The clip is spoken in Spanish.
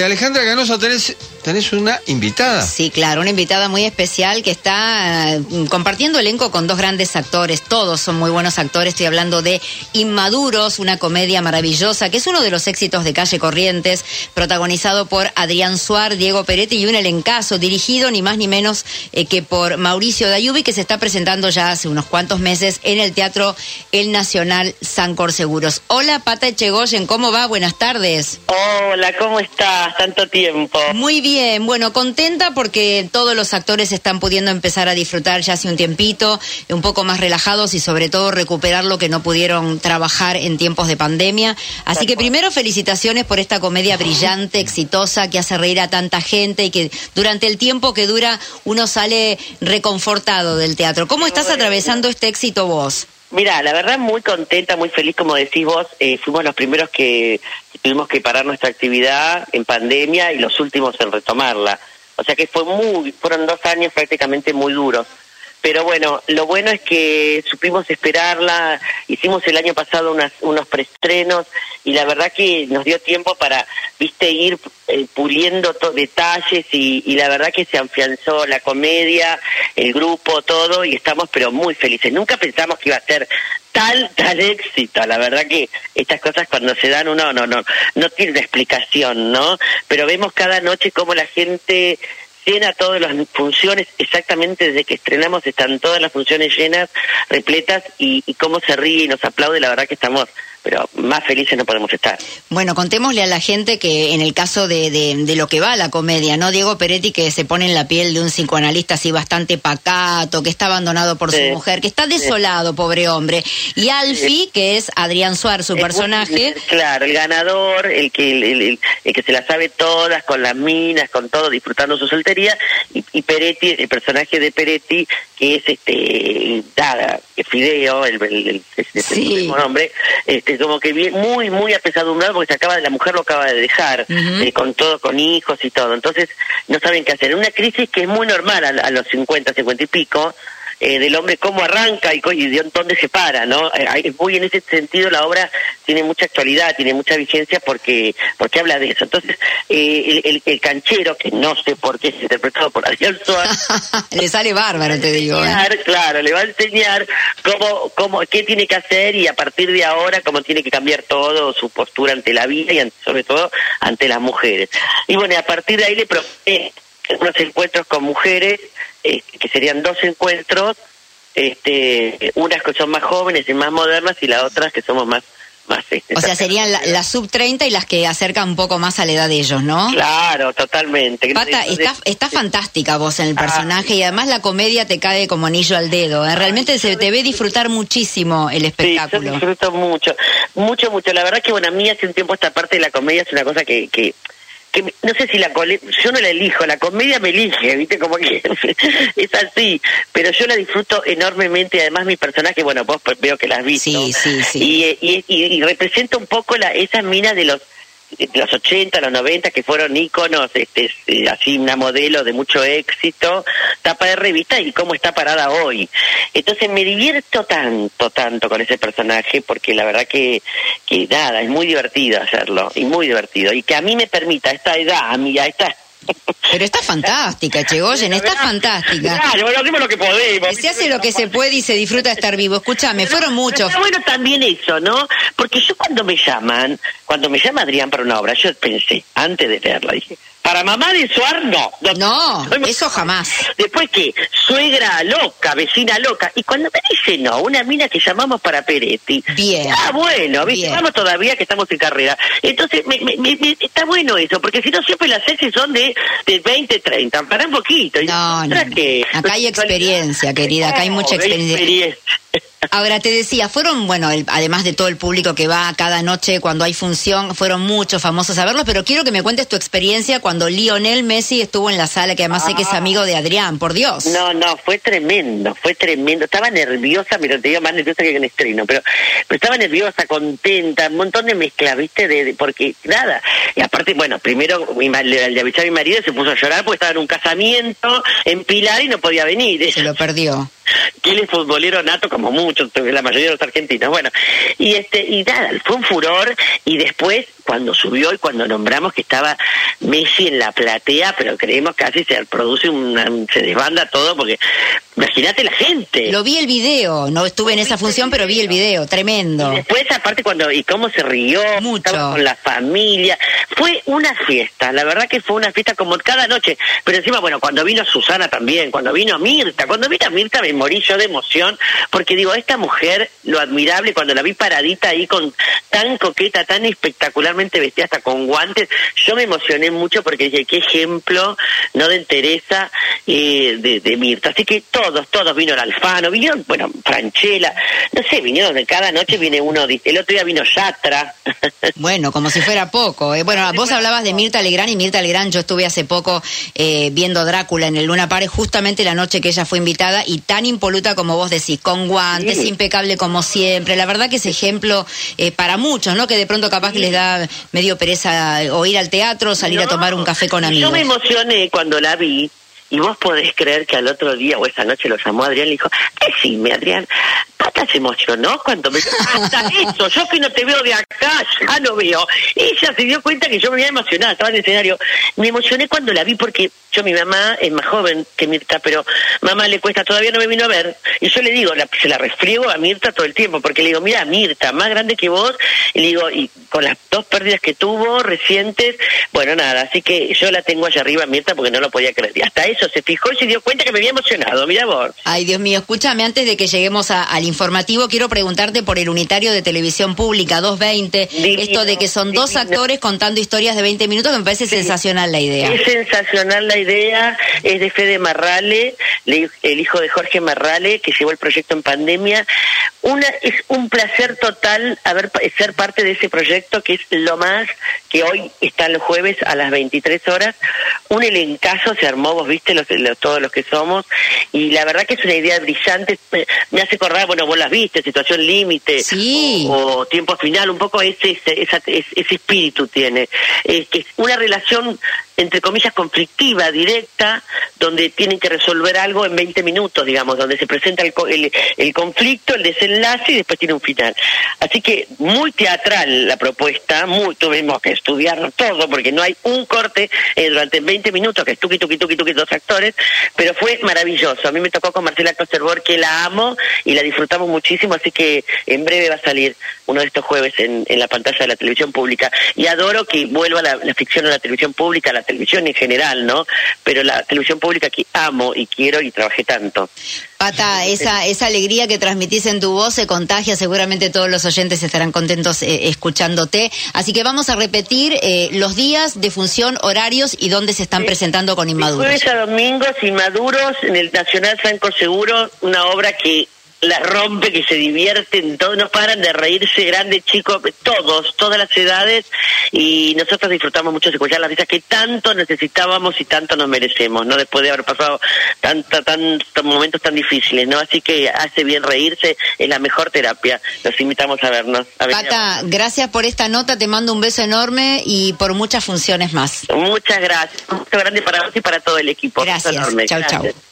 Excelente. Alejandra Canosa, tenés, tenés una invitada. Sí, claro, una invitada muy especial que está eh, compartiendo elenco con dos grandes actores. Todos son muy buenos actores. Estoy hablando de Inmaduros, una comedia maravillosa, que es uno de los éxitos de Calle Corrientes, protagonizado por Adrián Suar, Diego Peretti y un elencazo dirigido ni más ni menos eh, que por Mauricio Dayubi, que se está presentando ya hace unos cuantos meses en el Teatro El Nacional Sancor Seguros. Hola, Pata Echegoyen, ¿cómo va? Buenas tardes. Hola, ¿cómo estás? Tanto tiempo. Muy bien, bueno, contenta porque todos los actores están pudiendo empezar a disfrutar ya hace un tiempito, un poco más relajados y sobre todo recuperar lo que no pudieron trabajar en tiempos de pandemia. Así que primero felicitaciones por esta comedia brillante, exitosa, que hace reír a tanta gente y que durante el tiempo que dura uno sale reconfortado del teatro. ¿Cómo estás atravesando este éxito vos? Mira, la verdad muy contenta, muy feliz, como decís vos, eh, fuimos los primeros que tuvimos que parar nuestra actividad en pandemia y los últimos en retomarla. O sea que fue muy, fueron dos años prácticamente muy duros. Pero bueno, lo bueno es que supimos esperarla, hicimos el año pasado unas, unos preestrenos y la verdad que nos dio tiempo para, viste, ir eh, puliendo detalles y, la verdad que se afianzó la comedia, el grupo, todo y estamos pero muy felices. Nunca pensamos que iba a ser tal, tal éxito. La verdad que estas cosas cuando se dan uno no, no, no tiene explicación, ¿no? Pero vemos cada noche cómo la gente llena todas las funciones, exactamente desde que estrenamos están todas las funciones llenas, repletas y, y cómo se ríe y nos aplaude, la verdad que estamos pero más felices no podemos estar. Bueno, contémosle a la gente que en el caso de, de, de, lo que va la comedia, ¿no? Diego Peretti que se pone en la piel de un psicoanalista así bastante pacato, que está abandonado por sí. su mujer, que está desolado, sí. pobre hombre. Y Alfie, sí. que es Adrián Suárez, su es personaje. Muy, claro, el ganador, el que, el, el, el, que se la sabe todas, con las minas, con todo, disfrutando su soltería. Y, y Peretti, el personaje de Peretti, que es este, Daga, Fideo, el, el, el, nombre, este, como que bien, muy, muy apesadumbrado porque se acaba de, la mujer lo acaba de dejar, uh -huh. eh, con todo, con hijos y todo. Entonces, no saben qué hacer. Una crisis que es muy normal a, a los 50, 50 y pico, eh, del hombre cómo arranca y, y de dónde se para, ¿no? Eh, muy en ese sentido la obra tiene mucha actualidad, tiene mucha vigencia porque porque habla de eso. Entonces, eh, el, el, el, canchero, que no sé por qué es interpretado por Adrián Suárez. le sale bárbaro, te digo. Enseñar, ¿eh? Claro, le va a enseñar cómo, cómo, qué tiene que hacer y a partir de ahora cómo tiene que cambiar todo, su postura ante la vida y sobre todo ante las mujeres. Y bueno, a partir de ahí le propone unos encuentros con mujeres eh, que serían dos encuentros, este, unas que son más jóvenes y más modernas y las otras que somos más este, o sea, serían las la sub 30 y las que acercan un poco más a la edad de ellos, ¿no? Claro, totalmente. Pata, está, está fantástica vos en el personaje ah, y además la comedia te cae como anillo al dedo. ¿eh? Realmente se te ve disfrutar muchísimo el espectáculo. Sí, yo disfruto mucho, mucho, mucho. La verdad que, bueno, a mí hace un tiempo esta parte de la comedia es una cosa que, que que no sé si la yo no la elijo, la comedia me elige, viste como que es así, pero yo la disfruto enormemente además mi personaje, bueno, vos veo que la has visto. Sí, sí, sí. Y, y, y, y representa un poco la, esas minas de los los 80, los 90, que fueron íconos, este, así una modelo de mucho éxito, tapa de revista y cómo está parada hoy. Entonces me divierto tanto, tanto con ese personaje, porque la verdad que, que nada, es muy divertido hacerlo, y muy divertido. Y que a mí me permita a esta edad, a mí, a esta pero está fantástica, Chegoyen, está fantástica. Claro, bueno, hacemos lo que podemos. Se hace lo que se puede y se disfruta de estar vivo. Escúchame, fueron muchos. Está bueno también eso, ¿no? Porque yo cuando me llaman, cuando me llama Adrián para una obra, yo pensé, antes de verla, dije, para mamá de Suar, no. No, no eso jamás. Después que suegra loca, vecina loca. Y cuando me dice no, una mina que llamamos para Peretti. Bien. Ah, bueno. Vamos todavía que estamos en carrera. Entonces, me, me, me, está bueno eso, porque si no siempre las series son de, de 20, 30. Para un poquito. No, no, no. Que, Acá hay experiencia, querida, acá hay mucha experiencia. experiencia. Ahora te decía, fueron, bueno, el, además de todo el público que va cada noche cuando hay función, fueron muchos famosos a verlos, pero quiero que me cuentes tu experiencia cuando Lionel Messi estuvo en la sala, que además ah. sé que es amigo de Adrián, por Dios. No, no, fue tremendo, fue tremendo. Estaba nerviosa, pero te digo más nerviosa que en estreno, pero, pero estaba nerviosa, contenta, un montón de mezcla, ¿viste? De, de, porque nada. Y aparte, bueno, primero mi, le avisé a mi marido, se puso a llorar porque estaba en un casamiento en Pilar y no podía venir. Se lo perdió. Él es futbolero nato como muchos, la mayoría de los argentinos. Bueno, y este y nada, fue un furor y después cuando subió y cuando nombramos que estaba Messi en la platea, pero creemos casi se produce una, se desbanda todo porque imagínate la gente. Lo vi el video, no estuve en esa función, pero vi el video, tremendo. Y después aparte cuando y cómo se rió, Mucho. con la familia, fue una fiesta, la verdad que fue una fiesta como cada noche, pero encima bueno, cuando vino Susana también, cuando vino Mirta, cuando vino Mirta me morí yo de emoción porque digo, esta mujer lo admirable cuando la vi paradita ahí con tan coqueta, tan espectacularmente vestida hasta con guantes, yo me emocioné mucho porque dije, qué ejemplo, no de Teresa, eh, de, de Mirta, así que todos, todos, vino el Alfano, vinieron, bueno, Franchella, no sé, vinieron cada noche viene uno, el otro día vino Yatra. Bueno, como si fuera poco. eh. Bueno, vos hablabas de Mirta Legrand y Mirta Legrand, yo estuve hace poco eh, viendo Drácula en el Luna Park, justamente la noche que ella fue invitada y tan impoluta como vos decís, con guantes, Sí. impecable como siempre. La verdad que es ejemplo eh, para muchos, ¿no? Que de pronto capaz que les da medio pereza o ir al teatro, o salir a tomar un café con Yo amigos. me emocioné cuando la vi. Y vos podés creer que al otro día o esa noche lo llamó Adrián y le dijo, decime Adrián, Se emocionó cuando me... Hasta eso, yo que no te veo de acá, ya no veo. Ella se dio cuenta que yo me había emocionado, estaba en el escenario. Me emocioné cuando la vi porque yo, mi mamá es más joven que Mirta, pero mamá le cuesta, todavía no me vino a ver. Y yo le digo, la- se la refriego a Mirta todo el tiempo, porque le digo, mira, Mirta, más grande que vos, y le digo, y con las dos pérdidas que tuvo recientes, bueno, nada, así que yo la tengo allá arriba, Mirta, porque no lo podía creer. Y hasta eso se fijó y se dio cuenta que me había emocionado, mira vos. Ay, Dios mío, escúchame, antes de que lleguemos al informativo, quiero preguntarte por el unitario de televisión pública 220, Divino, esto de que son dos actores contando historias de 20 minutos, que me parece sensacional la idea. Es sensacional la idea, es de Fede Marrale, le- el hijo de Jorge Marrale, que llevó el proyecto en pandemia. Una Es un placer total haber ser parte de ese proyecto, que es lo más que hoy está los jueves a las 23 horas. Un elencazo se armó, vos viste, los, los- todos los que somos, y la verdad que es una idea brillante, me, me hace acordar, bueno, vos las viste, Situación Límite, Sí. o, o Tiempo Final, un poco ese, ese, esa- ese, ese espíritu tiene. Es que es una relación entre comillas, conflictiva, directa, donde tienen que resolver algo en 20 minutos, digamos, donde se presenta el, el, el conflicto, el desenlace y después tiene un final. Así que muy teatral la propuesta, muy tuvimos que estudiar todo, porque no hay un corte eh, durante 20 minutos, que es tuqui, tuqui, tuqui, tuqui, dos actores, pero fue maravilloso. A mí me tocó con Marcela Costerbor, que la amo y la disfrutamos muchísimo, así que en breve va a salir uno de estos jueves en, en la pantalla de la televisión pública. Y adoro que vuelva la, la ficción a la televisión pública, la televisión en general, ¿no? Pero la televisión pública que amo y quiero y trabajé tanto. Pata, esa, esa alegría que transmitís en tu voz se contagia, seguramente todos los oyentes estarán contentos eh, escuchándote. Así que vamos a repetir eh, los días de función, horarios y dónde se están Sí. presentando con Inmaduros. jueves a domingos, Inmaduros, en el Nacional Franco Seguro, una obra que la rompe, que se divierten, todos no paran de reírse, grandes, chicos, todos, todas las edades, y nosotros disfrutamos mucho de escuchar las risas que tanto necesitábamos y tanto nos merecemos, ¿no? Después de haber pasado tantos momentos tan difíciles, ¿no? Así que hace bien reírse, es la mejor terapia. Los invitamos a vernos. A Pata, gracias por esta nota, te mando un beso enorme y por muchas funciones más. Muchas gracias. Un beso grande para vos y para todo el equipo. Gracias. Chau, chau.